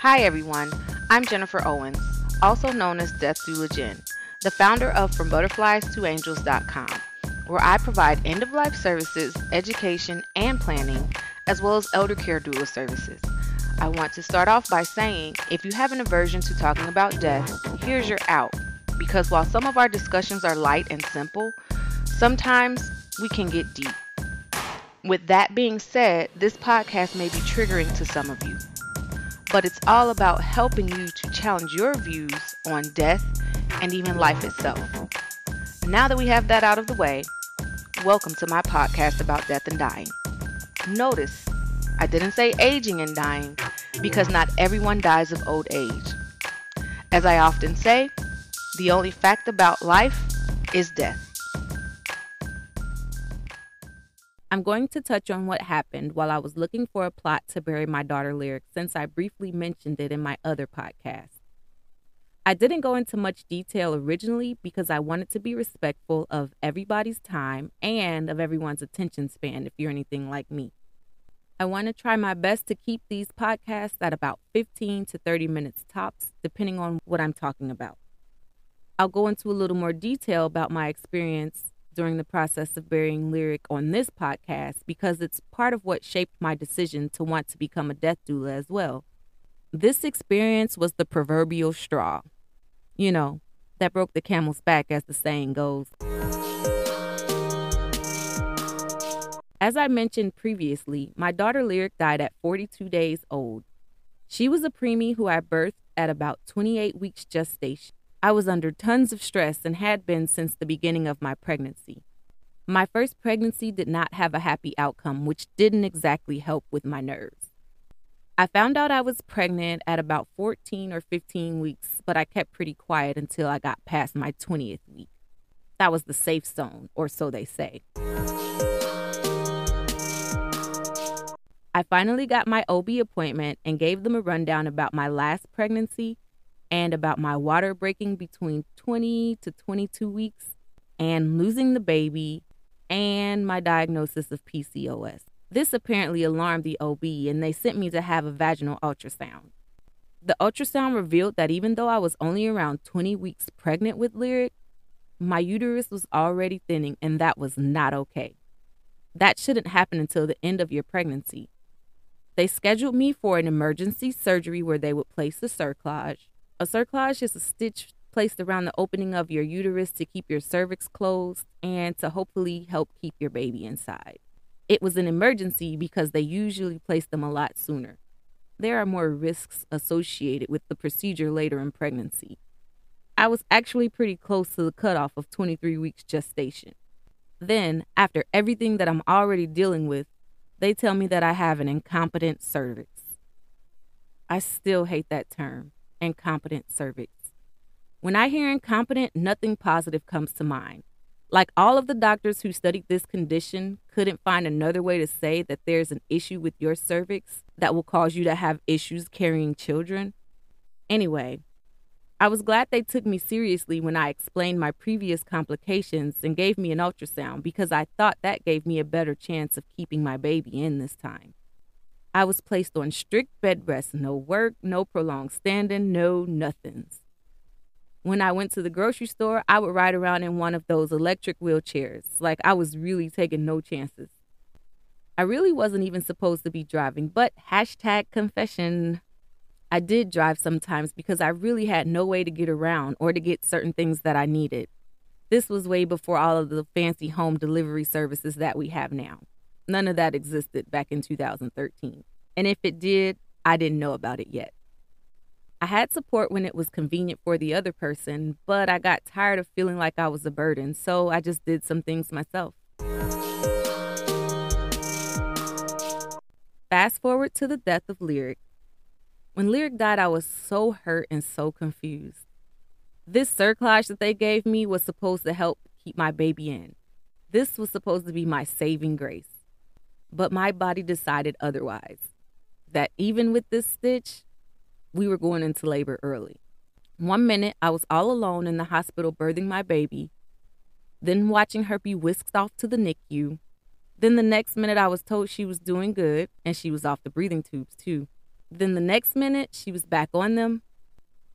Hi, everyone. I'm Jennifer Owens, also known as Death Doula Jen, the founder of FromButterfliesToAngels.com, where I provide end of life services, education, and planning, as well as elder care doula services. I want to start off by saying if you have an aversion to talking about death, here's your out. Because while some of our discussions are light and simple, sometimes we can get deep. With that being said, this podcast may be triggering to some of you but it's all about helping you to challenge your views on death and even life itself. Now that we have that out of the way, welcome to my podcast about death and dying. Notice, I didn't say aging and dying because not everyone dies of old age. As I often say, the only fact about life is death. I'm going to touch on what happened while I was looking for a plot to bury my daughter Lyric since I briefly mentioned it in my other podcast. I didn't go into much detail originally because I wanted to be respectful of everybody's time and of everyone's attention span if you're anything like me. I want to try my best to keep these podcasts at about 15 to 30 minutes tops, depending on what I'm talking about. I'll go into a little more detail about my experience during the process of burying Lyric on this podcast because it's part of what shaped my decision to want to become a death doula as well. This experience was the proverbial straw. You know, that broke the camel's back, as the saying goes. As I mentioned previously, my daughter Lyric died at 42 days old. She was a preemie who I birthed at about 28 weeks gestation. I was under tons of stress and had been since the beginning of my pregnancy. My first pregnancy did not have a happy outcome, which didn't exactly help with my nerves. I found out I was pregnant at about 14 or 15 weeks, but I kept pretty quiet until I got past my 20th week. That was the safe zone, or so they say. I finally got my OB appointment and gave them a rundown about my last pregnancy and about my water breaking between 20 to 22 weeks and losing the baby and my diagnosis of PCOS. This apparently alarmed the OB and they sent me to have a vaginal ultrasound. The ultrasound revealed that even though I was only around 20 weeks pregnant with Lyric, my uterus was already thinning and that was not okay. That shouldn't happen until the end of your pregnancy. They scheduled me for an emergency surgery where they would place the cerclage, a cerclage is a stitch placed around the opening of your uterus to keep your cervix closed and to hopefully help keep your baby inside. It was an emergency because they usually place them a lot sooner. There are more risks associated with the procedure later in pregnancy. I was actually pretty close to the cutoff of 23 weeks gestation. Then, after everything that I'm already dealing with, they tell me that I have an incompetent cervix. I still hate that term incompetent cervix. When I hear incompetent, nothing positive comes to mind. Like all of the doctors who studied this condition couldn't find another way to say that there's an issue with your cervix that will cause you to have issues carrying children. Anyway, I was glad they took me seriously when I explained my previous complications and gave me an ultrasound because I thought that gave me a better chance of keeping my baby in this time. I was placed on strict bed rest, no work, no prolonged standing, no nothings. When I went to the grocery store, I would ride around in one of those electric wheelchairs, like I was really taking no chances. I really wasn't even supposed to be driving, but hashtag confession. I did drive sometimes because I really had no way to get around or to get certain things that I needed. This was way before all of the fancy home delivery services that we have now. None of that existed back in 2013. And if it did, I didn't know about it yet. I had support when it was convenient for the other person, but I got tired of feeling like I was a burden, so I just did some things myself. Fast forward to the death of Lyric. When Lyric died, I was so hurt and so confused. This cerclage that they gave me was supposed to help keep my baby in. This was supposed to be my saving grace. But my body decided otherwise. That even with this stitch, we were going into labor early. One minute, I was all alone in the hospital birthing my baby, then watching her be whisked off to the NICU. Then the next minute, I was told she was doing good and she was off the breathing tubes too. Then the next minute, she was back on them.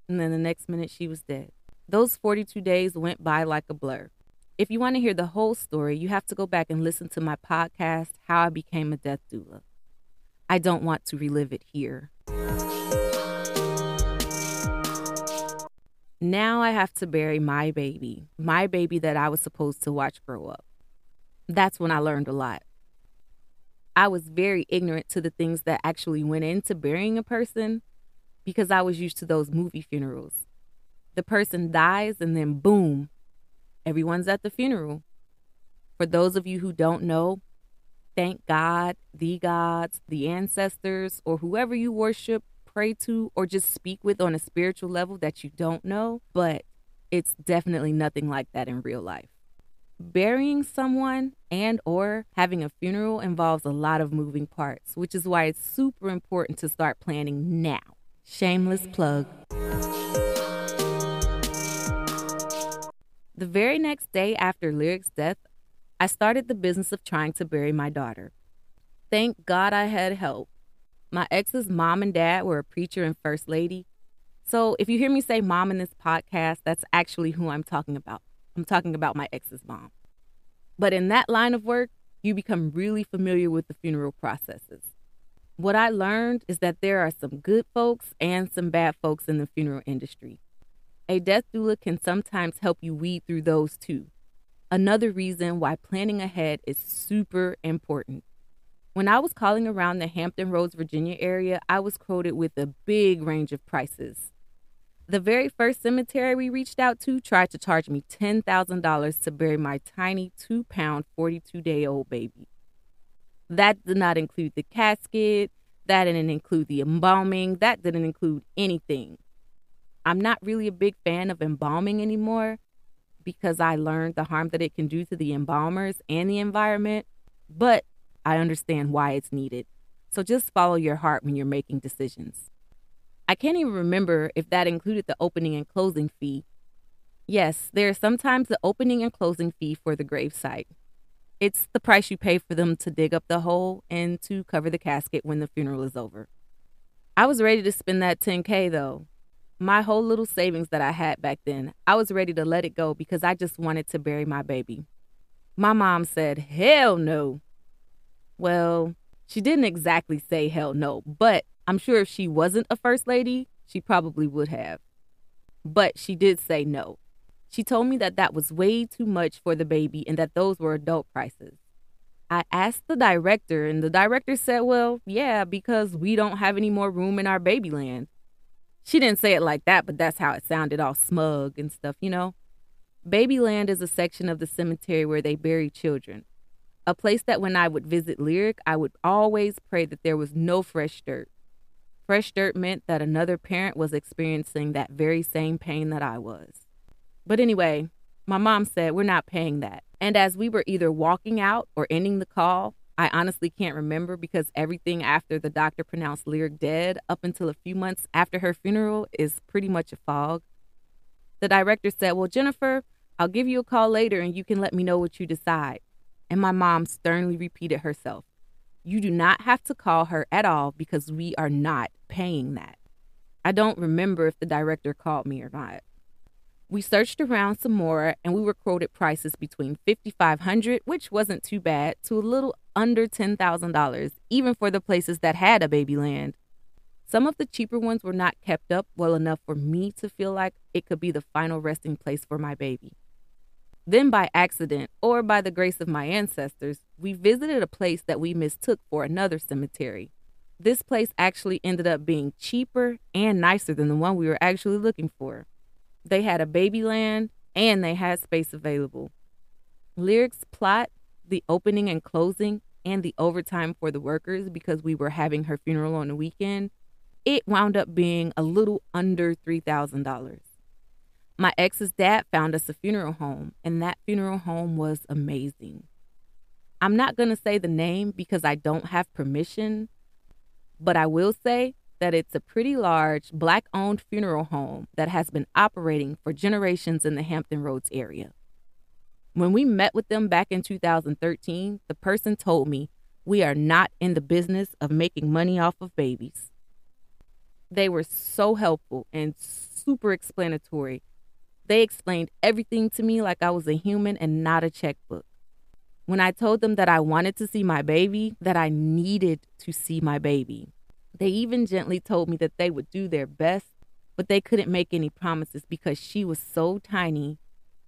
And then the next minute, she was dead. Those 42 days went by like a blur. If you want to hear the whole story, you have to go back and listen to my podcast, How I Became a Death Doula. I don't want to relive it here. Now I have to bury my baby, my baby that I was supposed to watch grow up. That's when I learned a lot. I was very ignorant to the things that actually went into burying a person because I was used to those movie funerals. The person dies and then boom, everyone's at the funeral. For those of you who don't know, thank God, the gods, the ancestors, or whoever you worship, pray to, or just speak with on a spiritual level that you don't know, but it's definitely nothing like that in real life. Burying someone and or having a funeral involves a lot of moving parts, which is why it's super important to start planning now. Shameless plug. The very next day after Lyric's death, I started the business of trying to bury my daughter. Thank God I had help. My ex's mom and dad were a preacher and first lady. So if you hear me say mom in this podcast, that's actually who I'm talking about. I'm talking about my ex's mom. But in that line of work, you become really familiar with the funeral processes. What I learned is that there are some good folks and some bad folks in the funeral industry. A death doula can sometimes help you weed through those too. Another reason why planning ahead is super important. When I was calling around the Hampton Roads, Virginia area, I was quoted with a big range of prices. The very first cemetery we reached out to tried to charge me $10,000 to bury my tiny two pound, 42 day old baby. That did not include the casket, that didn't include the embalming, that didn't include anything. I'm not really a big fan of embalming anymore because I learned the harm that it can do to the embalmers and the environment, but I understand why it's needed. So just follow your heart when you're making decisions. I can't even remember if that included the opening and closing fee. Yes, there is sometimes the opening and closing fee for the gravesite. It's the price you pay for them to dig up the hole and to cover the casket when the funeral is over. I was ready to spend that 10K though, my whole little savings that I had back then, I was ready to let it go because I just wanted to bury my baby. My mom said, hell no. Well, she didn't exactly say hell no, but I'm sure if she wasn't a first lady, she probably would have. But she did say no. She told me that that was way too much for the baby and that those were adult prices. I asked the director, and the director said, Well, yeah, because we don't have any more room in our babyland. She didn't say it like that, but that's how it sounded, all smug and stuff, you know? Babyland is a section of the cemetery where they bury children. A place that when I would visit Lyric, I would always pray that there was no fresh dirt. Fresh dirt meant that another parent was experiencing that very same pain that I was. But anyway, my mom said, We're not paying that. And as we were either walking out or ending the call, I honestly can't remember because everything after the doctor pronounced Lyric dead up until a few months after her funeral is pretty much a fog. The director said, Well, Jennifer, I'll give you a call later and you can let me know what you decide. And my mom sternly repeated herself, You do not have to call her at all because we are not paying that. I don't remember if the director called me or not. We searched around some more and we were quoted prices between 5500 which wasn't too bad, to a little under $10,000, even for the places that had a babyland. Some of the cheaper ones were not kept up well enough for me to feel like it could be the final resting place for my baby. Then, by accident or by the grace of my ancestors, we visited a place that we mistook for another cemetery. This place actually ended up being cheaper and nicer than the one we were actually looking for. They had a babyland and they had space available. Lyrics plot, the opening and closing, and the overtime for the workers because we were having her funeral on the weekend, it wound up being a little under $3,000. My ex's dad found us a funeral home, and that funeral home was amazing. I'm not going to say the name because I don't have permission, but I will say that it's a pretty large black owned funeral home that has been operating for generations in the Hampton Roads area. When we met with them back in 2013, the person told me, We are not in the business of making money off of babies. They were so helpful and super explanatory. They explained everything to me like I was a human and not a checkbook. When I told them that I wanted to see my baby, that I needed to see my baby, they even gently told me that they would do their best, but they couldn't make any promises because she was so tiny.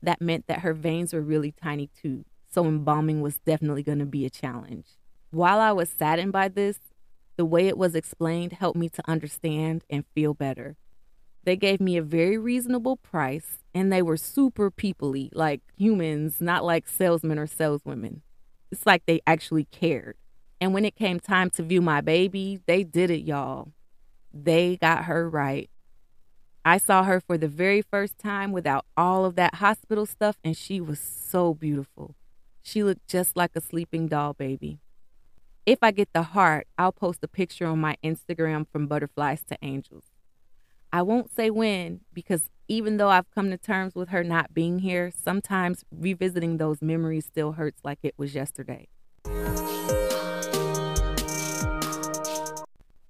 That meant that her veins were really tiny too. So embalming was definitely going to be a challenge. While I was saddened by this, the way it was explained helped me to understand and feel better. They gave me a very reasonable price and they were super peoply, like humans, not like salesmen or saleswomen. It's like they actually cared. And when it came time to view my baby, they did it, y'all. They got her right. I saw her for the very first time without all of that hospital stuff, and she was so beautiful. She looked just like a sleeping doll baby. If I get the heart, I'll post a picture on my Instagram from butterflies to angels. I won't say when because even though I've come to terms with her not being here, sometimes revisiting those memories still hurts like it was yesterday.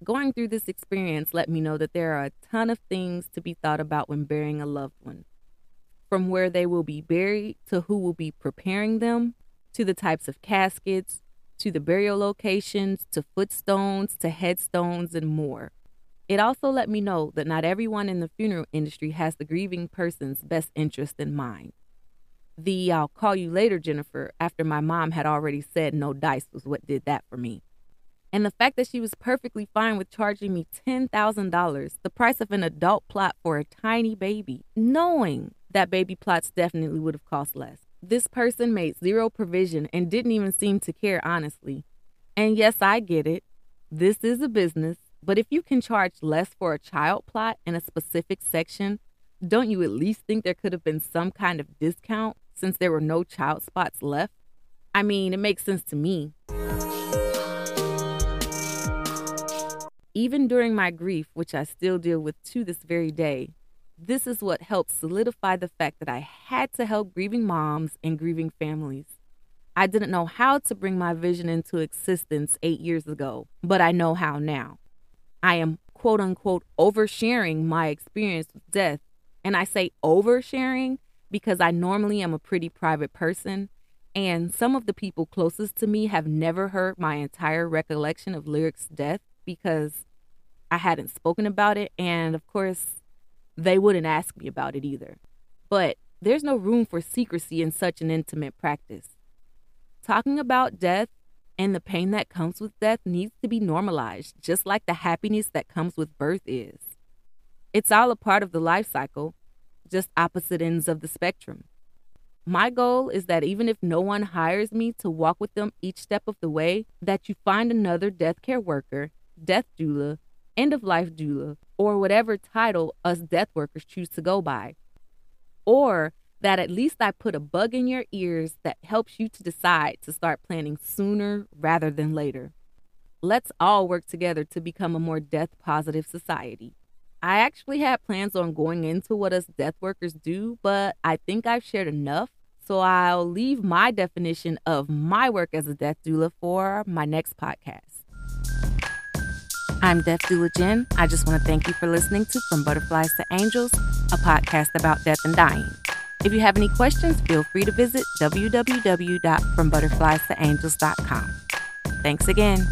Going through this experience let me know that there are a ton of things to be thought about when burying a loved one. From where they will be buried to who will be preparing them, to the types of caskets, to the burial locations, to footstones, to headstones, and more. It also let me know that not everyone in the funeral industry has the grieving person's best interest in mind. The I'll call you later, Jennifer, after my mom had already said no dice was what did that for me. And the fact that she was perfectly fine with charging me $10,000, the price of an adult plot for a tiny baby, knowing that baby plots definitely would have cost less. This person made zero provision and didn't even seem to care, honestly. And yes, I get it. This is a business but if you can charge less for a child plot in a specific section, don't you at least think there could have been some kind of discount since there were no child spots left? I mean, it makes sense to me. Even during my grief, which I still deal with to this very day, this is what helped solidify the fact that I had to help grieving moms and grieving families. I didn't know how to bring my vision into existence eight years ago, but I know how now. I am quote unquote oversharing my experience with death. And I say oversharing because I normally am a pretty private person. And some of the people closest to me have never heard my entire recollection of Lyric's death because I hadn't spoken about it. And of course, they wouldn't ask me about it either. But there's no room for secrecy in such an intimate practice. Talking about death and the pain that comes with death needs to be normalized, just like the happiness that comes with birth is. It's all a part of the life cycle, just opposite ends of the spectrum. My goal is that even if no one hires me to walk with them each step of the way, that you find another death care worker, death doula, end of life doula, or whatever title us death workers choose to go by. Or that at least I put a bug in your ears that helps you to decide to start planning sooner rather than later. Let's all work together to become a more death positive society. I actually had plans on going into what us death workers do, but I think I've shared enough, so I'll leave my definition of my work as a death doula for my next podcast. I'm Death Doula Jen. I just want to thank you for listening to From Butterflies to Angels, a podcast about death and dying. If you have any questions, feel free to visit www.FromButterfliesToAngels.com. Thanks again.